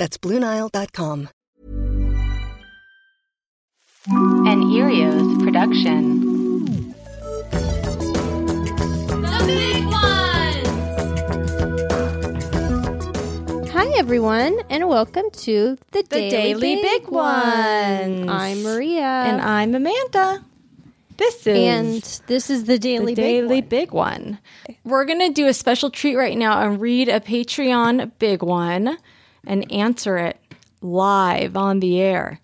That's BlueNile.com. An Earios production. The big ones! Hi, everyone, and welcome to the, The Daily Big Ones. I'm Maria. And I'm Amanda. This is And this is the Daily the Big Daily One. Big One. We're going to do a special treat right now and read a Patreon Big One and answer it live on the air.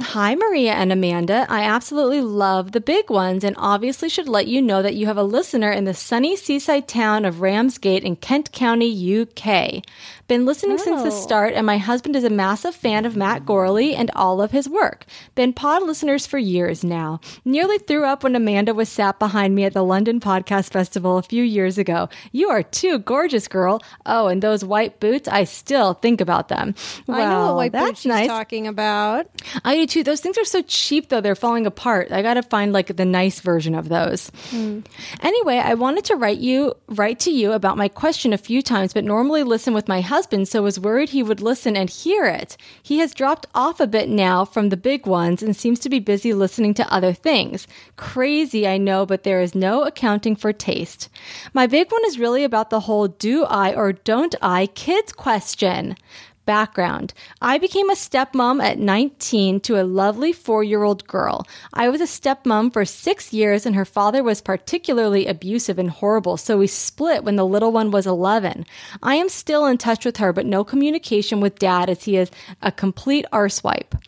Hi, Maria and Amanda. I absolutely love the big ones and obviously should let you know that you have a listener in the sunny seaside town of Ramsgate in Kent County, UK. Been listening since the Oh. start, and my husband is a massive fan of Matt Gorley and all of his work. Been pod listeners for years now. Nearly threw up when Amanda was sat behind me at the London Podcast Festival a few years ago. You are too gorgeous, girl. Oh, and those white boots, I still think about them. I know what white boots she's nice. talking about. I too. Those things are so cheap though; they're falling apart. I got to find like the nice version of those. Hmm. Anyway, I wanted to write you write to you about my question a few times, but normally listen with my husband, so was worried he would listen and hear it. He has dropped off a bit now from the big ones and seems to be busy listening to other things. Crazy, I know, but there is no accounting for taste. My big one is really about the whole do I or don't I kids question. Background I became a stepmom at 19 to a lovely four year old girl. I was a stepmom for six years, and her father was particularly abusive and horrible, so we split when the little one was 11. I am still in touch with her, but no communication with dad as he is a complete arsewipe.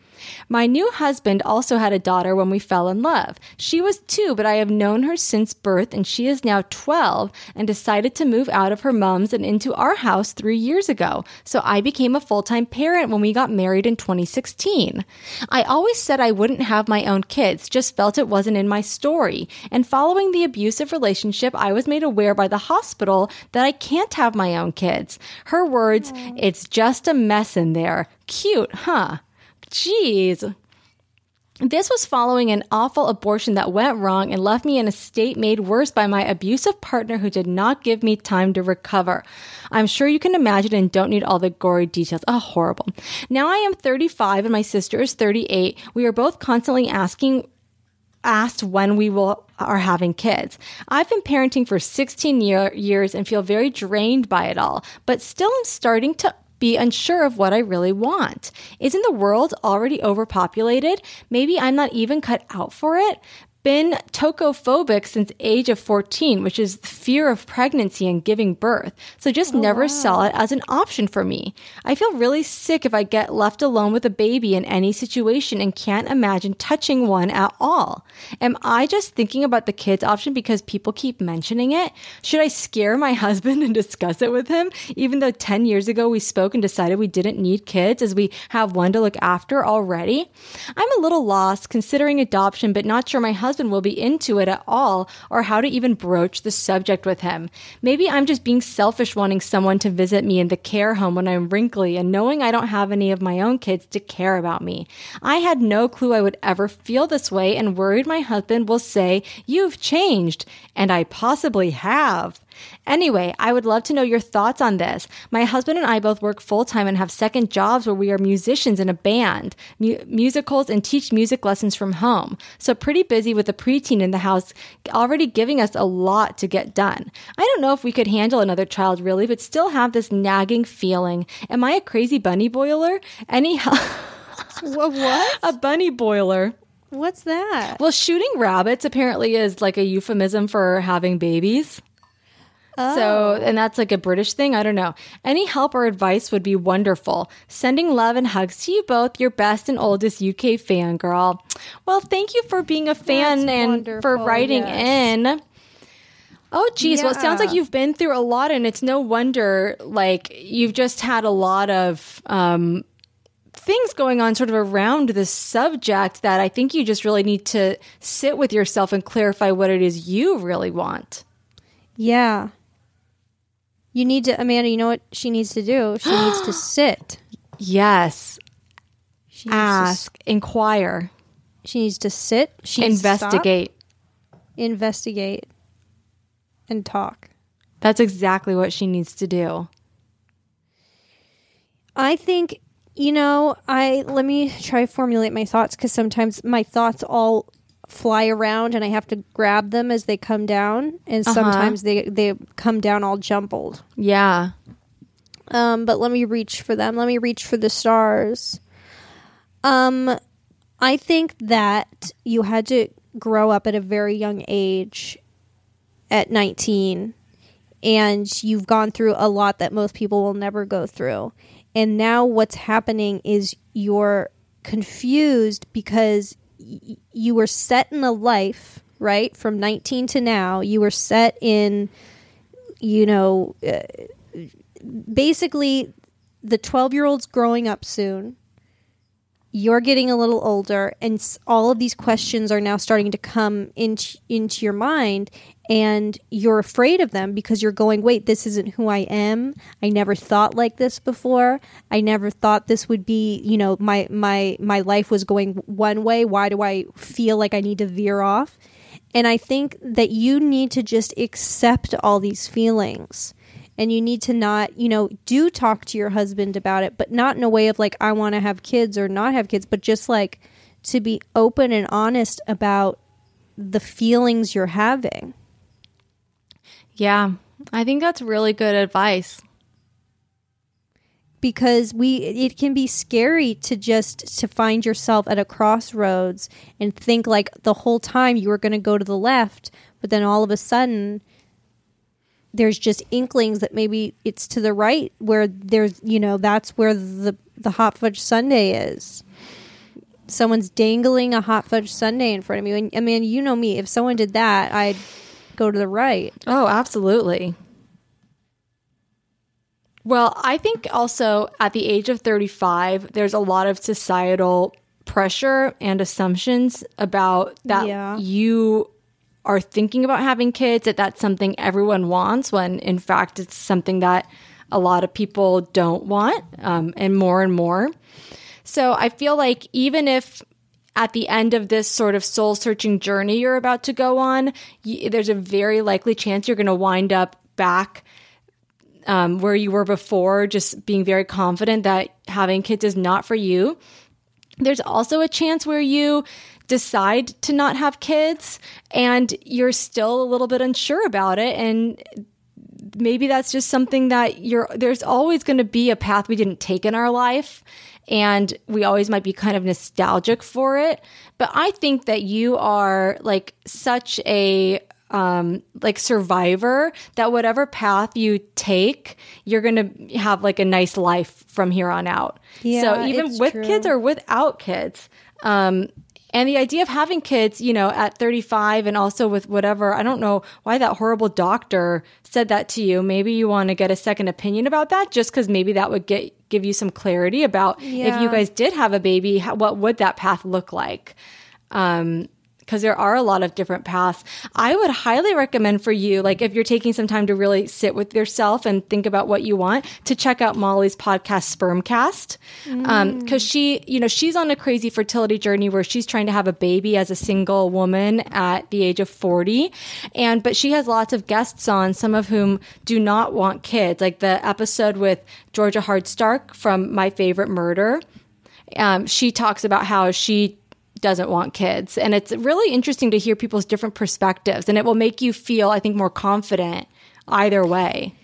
My new husband also had a daughter when we fell in love. She was two, but I have known her since birth, and she is now 12 and decided to move out of her mom's and into our house three years ago. So I became a full time parent when we got married in 2016. I always said I wouldn't have my own kids, just felt it wasn't in my story. And following the abusive relationship, I was made aware by the hospital that I can't have my own kids. Her words, it's just a mess in there. Cute, huh? Jeez. This was following an awful abortion that went wrong and left me in a state made worse by my abusive partner who did not give me time to recover. I'm sure you can imagine and don't need all the gory details. Oh, horrible. Now I am 35 and my sister is 38. We are both constantly asking asked when we will are having kids. I've been parenting for 16 year, years and feel very drained by it all, but still am starting to be unsure of what I really want. Isn't the world already overpopulated? Maybe I'm not even cut out for it. Been tocophobic since age of 14, which is fear of pregnancy and giving birth. So just oh, never saw it as an option for me. I feel really sick if I get left alone with a baby in any situation and can't imagine touching one at all. Am I just thinking about the kids option because people keep mentioning it? Should I scare my husband and discuss it with him, even though 10 years ago we spoke and decided we didn't need kids as we have one to look after already? I'm a little lost considering adoption, but not sure my husband will be into it at all or how to even broach the subject with him. Maybe I'm just being selfish wanting someone to visit me in the care home when I'm wrinkly and knowing I don't have any of my own kids to care about me. I had no clue I would ever feel this way and worried my husband will say, You've changed. And I possibly have. Anyway, I would love to know your thoughts on this. My husband and I both work full time and have second jobs where we are musicians in a band, mu- musicals, and teach music lessons from home. So, pretty busy with a preteen in the house, already giving us a lot to get done. I don't know if we could handle another child really, but still have this nagging feeling. Am I a crazy bunny boiler? Any help? What? a bunny boiler. What's that? Well, shooting rabbits apparently is like a euphemism for having babies. So, and that's like a British thing. I don't know. Any help or advice would be wonderful. Sending love and hugs to you both, your best and oldest UK fan girl. Well, thank you for being a fan That's and for writing yes. in. Oh, geez. Well, it sounds like you've been through a lot, and it's no wonder, like, you've just had a lot of um, things going on sort of around this subject that I think you just really need to sit with yourself and clarify what it is you really want. Yeah. You need to, Amanda, you know what she needs to do? She needs to sit. Yes. She needs to, Ask, inquire, she needs to sit. She needs to stop, investigate. investigate, and talk. That's exactly what she needs to do. I think, you know, I let me try to formulate my thoughts because sometimes my thoughts all fly around and I have to grab them as they come down, and sometimes they they come down all jumbled. Yeah. Um, but let me reach for them. Let me reach for the stars. Um, I think that you had to grow up at a very young age at 19 and you've gone through a lot that most people will never go through. And now what's happening is you're confused because you were set in a life, right? From 19 to now, you were set in you know, uh, basically the 12 year old's growing up soon you're getting a little older and all of these questions are now starting to come into into your mind and you're afraid of them because you're going wait this isn't who I am. I never thought like this before. I never thought this would be you know my my my life was going one way. Why do I feel like I need to veer off? And I think that you need to just accept all these feelings and you need to not, you know, do talk to your husband about it, but not in a way of like, I want to have kids or not have kids, but just like to be open and honest about the feelings you're having. Yeah. I think that's really good advice. because we it can be scary to just to find yourself at a crossroads and think like the whole time you were going to go to the left but then all of a sudden there's just inklings that maybe it's to the right where there's you know that's where the the hot fudge sundae is someone's dangling a hot fudge sundae in front of you and i mean you know me if someone did that i'd go to the right Oh, absolutely. Well, I think also at the age of 35, there's a lot of societal pressure and assumptions about that Yeah. you are thinking about having kids, that that's something everyone wants, when in fact it's something that a lot of people don't want, um, and more and more. So I feel like even if at the end of this sort of soul searching journey you're about to go on, y- there's a very likely chance you're going to wind up back um, where you were before, just being very confident that having kids is not for you. There's also a chance where you decide to not have kids and you're still a little bit unsure about it and maybe that's just something that you're there's always going to be a path we didn't take in our life and we always might be kind of nostalgic for it but i think that you are like such a um like survivor that whatever path you take you're going to have like a nice life from here on out yeah, so even with true. kids or without kids um and the idea of having kids, you know, at 35 and also with whatever, I don't know why that horrible doctor said that to you. Maybe you want to get a second opinion about that just because maybe that would get give you some clarity about if you guys did have a baby, how, what would that path look like? Um, because there are a lot of different paths. I would highly recommend for you, like if you're taking some time to really sit with yourself and think about what you want, to check out Molly's podcast, Spermcast, because she, you know, she's on a crazy fertility journey where she's trying to have a baby as a single woman at the age of 40, and but she has lots of guests on, some of whom do not want kids, like the episode with Georgia Hardstark from My Favorite Murder um, she talks about how she doesn't want kids. And it's really interesting to hear people's different perspectives. And it will make you feel, I think, more confident either way.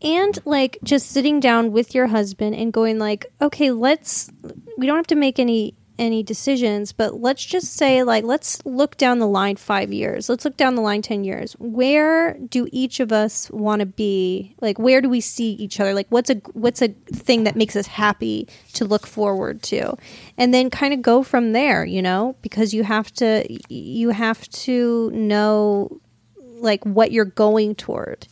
and like just sitting down with your husband and going like okay let's we don't have to make any any decisions but let's just say like let's look down the line 5 years. Let's look down the line 10 years. Where do each of us want to be? Like where do we see each other? Like what's a what's a thing that makes us happy to look forward to? And then kind of go from there you know? Because you have to you have to know like what you're going toward.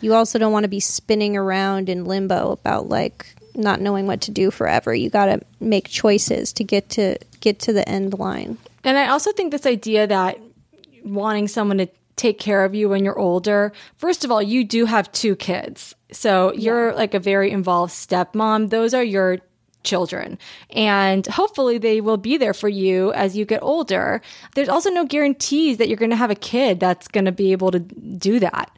You also don't want to be spinning around in limbo about like not knowing what to do forever. You got to make choices to get to get to the end line. And I also think this idea that wanting someone to take care of you when you're older, first of all, you do have two kids. So you're like a very involved stepmom. Those are your children. And hopefully they will be there for you as you get older. There's also no guarantees that you're going to have a kid that's going to be able to do that.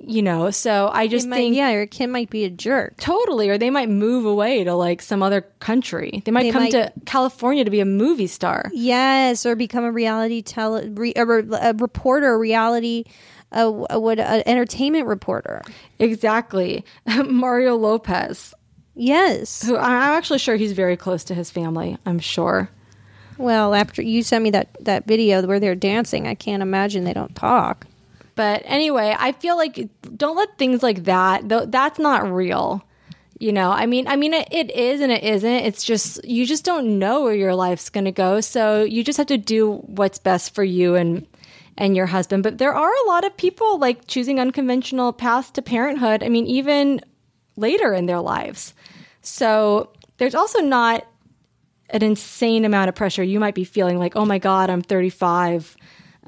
You know, so I just might- think yeah, your kid might be a jerk. Totally, or they might move away to like some other country. They might They come might- to California to be a movie star. Yes, or become a reality tele re, a, a reporter, a reality, uh, what an entertainment reporter. Exactly. Mario Lopez, Yes. who I'm actually sure he's very close to his family. I'm sure. Well, after you sent me that that video where they're dancing, I can't imagine they don't talk. But anyway, I feel like don't let things like that. That's not real. You know, I mean, I mean, it, it is and it isn't. It's just you just don't know where your life's going to go. So you just have to do what's best for you and and your husband. But there are a lot of people like choosing unconventional paths to parenthood. I mean, even later in their lives. So there's also not an insane amount of pressure. You might be feeling like, oh my God, I'm 35.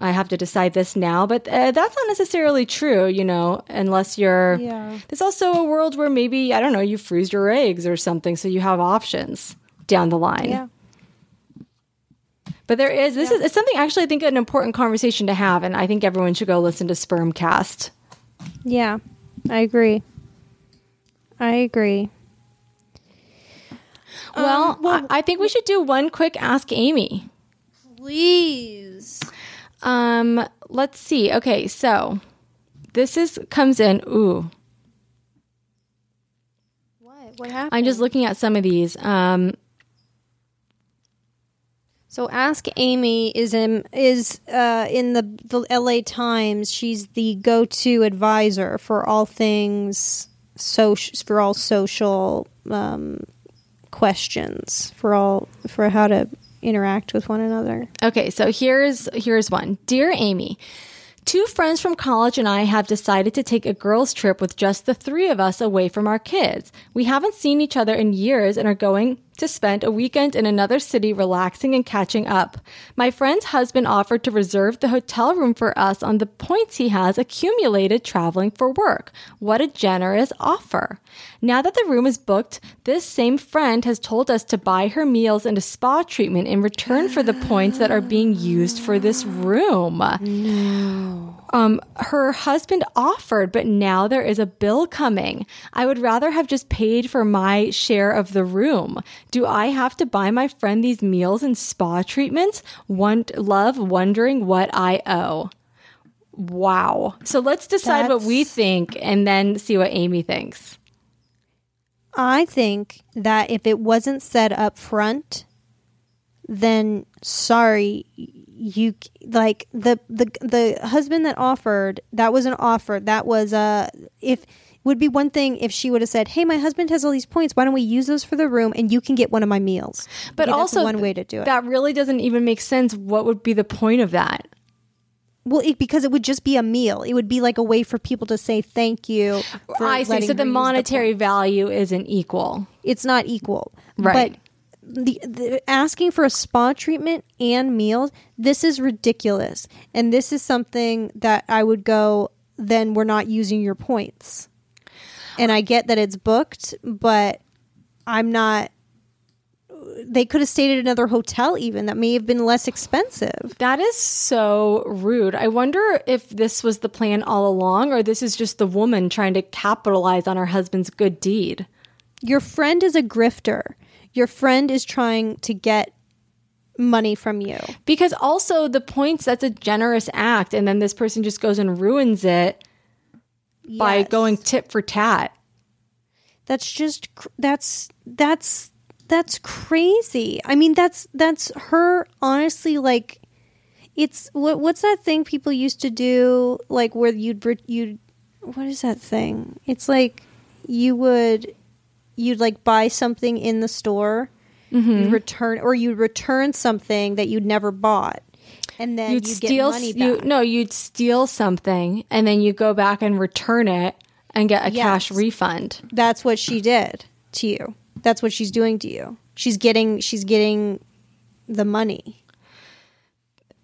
I have to decide this now. But uh, that's not necessarily true, you know, unless you're. Yeah. There's also a world where maybe, I don't know, you freeze your eggs or something. So you have options down the line. Yeah. But there is, this is it's something actually I think an important conversation to have. And I think everyone should go listen to Spermcast. Yeah, I agree. I agree. Well, I, I think we should do one quick Ask Amy. Please. Um, let's see. Okay, so this is comes in. Ooh, What? What happened? I'm just looking at some of these. Um, So Ask Amy is in is uh, in the the L.A. Times. She's the go-to advisor for all things social for all social um, questions for all for how to interact with one another. okay, so here's here's one. Dear Amy, two friends from college and I have decided to take a girls' trip with just the three of us away from our kids. We haven't seen each other in years and are going to spend a weekend in another city relaxing and catching up. My friend's husband offered to reserve the hotel room for us on the points he has accumulated traveling for work. What a generous offer. Now that the room is booked, this same friend has told us to buy her meals and a spa treatment in return for the points that are being used for this room. No. Um, her husband offered, but now there is a bill coming. I would rather have just paid for my share of the room. Do I have to buy my friend these meals and spa treatments? Want love wondering what I owe. Wow. So let's decide what we think and then see what Amy thinks. I think that if it wasn't said up front, then sorry, you like the the the husband that offered that was an offer. That was a if would be one thing if she would have said, "Hey, my husband has all these points. Why don't we use those for the room and you can get one of my meals?" But also, one way to do it. That really doesn't even make sense. What would be the point of that? well, it, because it would just be a meal. It would be like a way for people to say thank you. For I see. So the monetary points. value isn't equal. it's not equal. Right. But the, the asking for a spa treatment and meals, this is ridiculous. And this is something that I would go, then we're not using your points. And I get that it's booked, but I'm not. They could have stayed at another hotel, even that may have been less expensive. That is so rude. I wonder if this was the plan all along or this is just the woman trying to capitalize on her husband's good deed. Your friend is a grifter. Your friend is trying to get money from you. Because also the points that's a generous act and then this person just goes and ruins it by going tit for tat. that's just that's that's that's crazy. I mean that's that's her honestly like it's what what's that thing people used to do like where you'd you'd what is that thing? It's like you would you'd like buy something in the store. Mm-hmm. you'd return or you'd return something that you'd never bought and then You'd you'd steal get money you no, you'd steal something and then you go back and return it and get a cash refund. that's what she did to you. That's what she's doing to you. She's getting she's getting the money.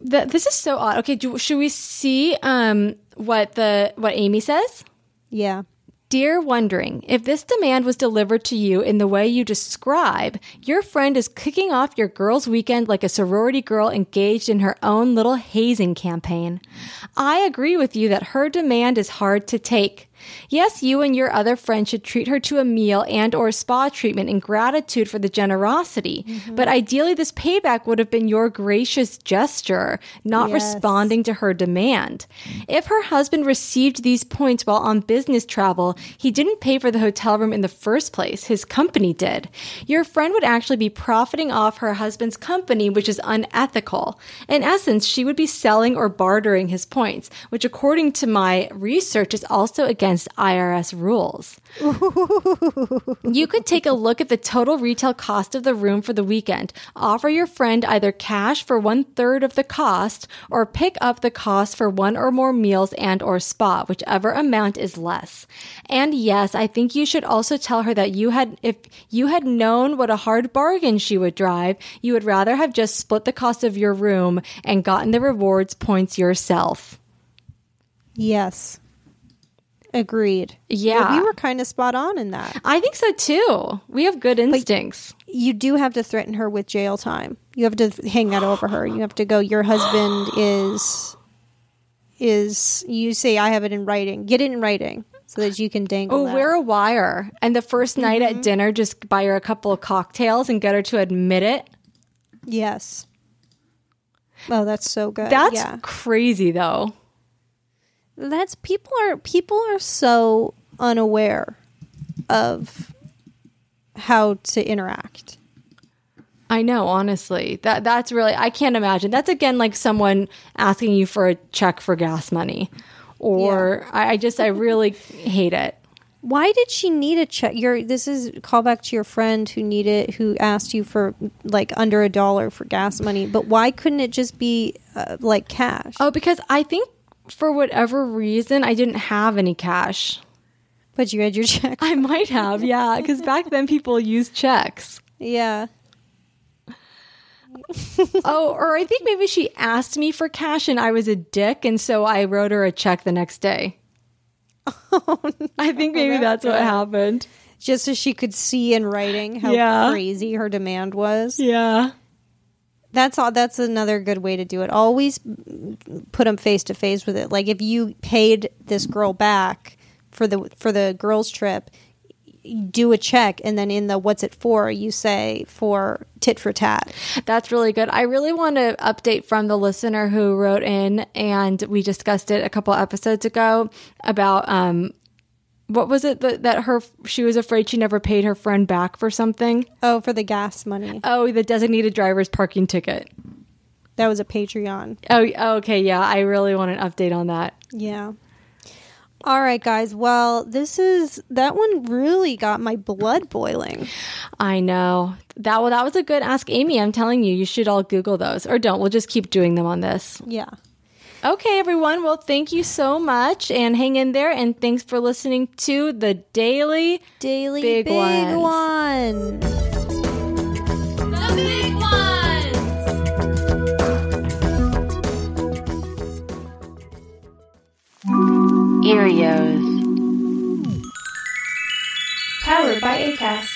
Th- this is so odd. Okay, do, should we see um, what the what Amy says? Yeah. Dear wondering, if this demand was delivered to you in the way you describe, your friend is kicking off your girls' weekend like a sorority girl engaged in her own little hazing campaign. I agree with you that her demand is hard to take. Yes, you and your other friend should treat her to a meal and or spa treatment in gratitude for the generosity. Mm-hmm. But ideally this payback would have been your gracious gesture, not Yes. responding to her demand. If her husband received these points while on business travel, he didn't pay for the hotel room in the first place. His company did. Your friend would actually be profiting off her husband's company, which is unethical. In essence, she would be selling or bartering his points, which according to my research is also against IRS rules. You could take a look at the total retail cost of the room for the weekend. Offer your friend either cash for one third of the cost or pick up the cost for one or more meals and or spa, whichever amount is less. And yes, I think you should also tell her that you had, if you had known what a hard bargain she would drive, you would rather have just split the cost of your room and gotten the rewards points yourself. Yes. Agreed. Yeah. Well, we were kind of spot on in that. I think so too. We have good instincts. You do have to threaten her with jail time. You have to hang that over her. You have to go. Your husband is is. You say I have it in writing. Get it in writing so that you can dangle. Oh, that. wear a wire. And the 1st night at mm-hmm. dinner, just buy her a couple of cocktails and get her to admit it. Yes. Oh, that's so good. That's yeah. crazy, though. That's people are people are so unaware of how to interact. I know, honestly. That that's really I can't imagine. That's again like someone asking you for a check for gas money. Or I, I just I really hate it. Why did she need a check? Your this is callback to your friend who needed who asked you for like under a dollar for gas money. But why couldn't it just be uh, like cash? Oh, because I think for whatever reason I didn't have any cash. But you had your check. I might have, yeah, because back then people used checks. yeah. oh, or I think maybe she asked me for cash and I was a dick, and so I wrote her a check the next day. Oh, I think maybe that's, that's what happened. Just so she could see in writing how Yeah. crazy her demand was. Yeah. That's all. That's another good way to do it. Always put them face to face with it. Like if you paid this girl back for the for the girls trip, do a check, and then in the what's it for, you say for tit for tat. That's really good. I really want to update from the listener who wrote in, and we discussed it a couple episodes ago about um, what was it that, that her she was afraid she never paid her friend back for something. Oh, for the gas money. Oh, the designated driver's parking ticket. That was a Patreon. Oh, oh, okay, yeah. I really want an update on that. Yeah. All right, guys. Well, this is that one really got my blood boiling. I know that. Well, that was a good ask, Amy. I'm telling you, you should all Google those, or don't. We'll just keep doing them on this. Yeah. Okay, everyone. Well, thank you so much, and hang in there. And thanks for listening to the daily. Daily Big big, ones. one. The big ones. Earios. Powered by ACAST.